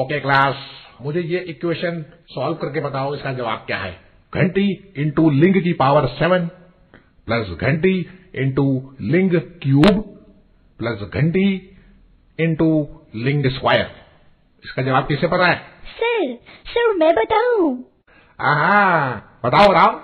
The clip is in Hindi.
ओके क्लास मुझे ये इक्वेशन सॉल्व करके बताओ इसका जवाब क्या है? घंटी इंटू लिंग की पावर सेवन प्लस घंटी इंटू लिंग क्यूब प्लस घंटी इंटू लिंग स्क्वायर इसका जवाब किसे पता है? सर सर मैं बताऊँ। हाँ बताओ बताओ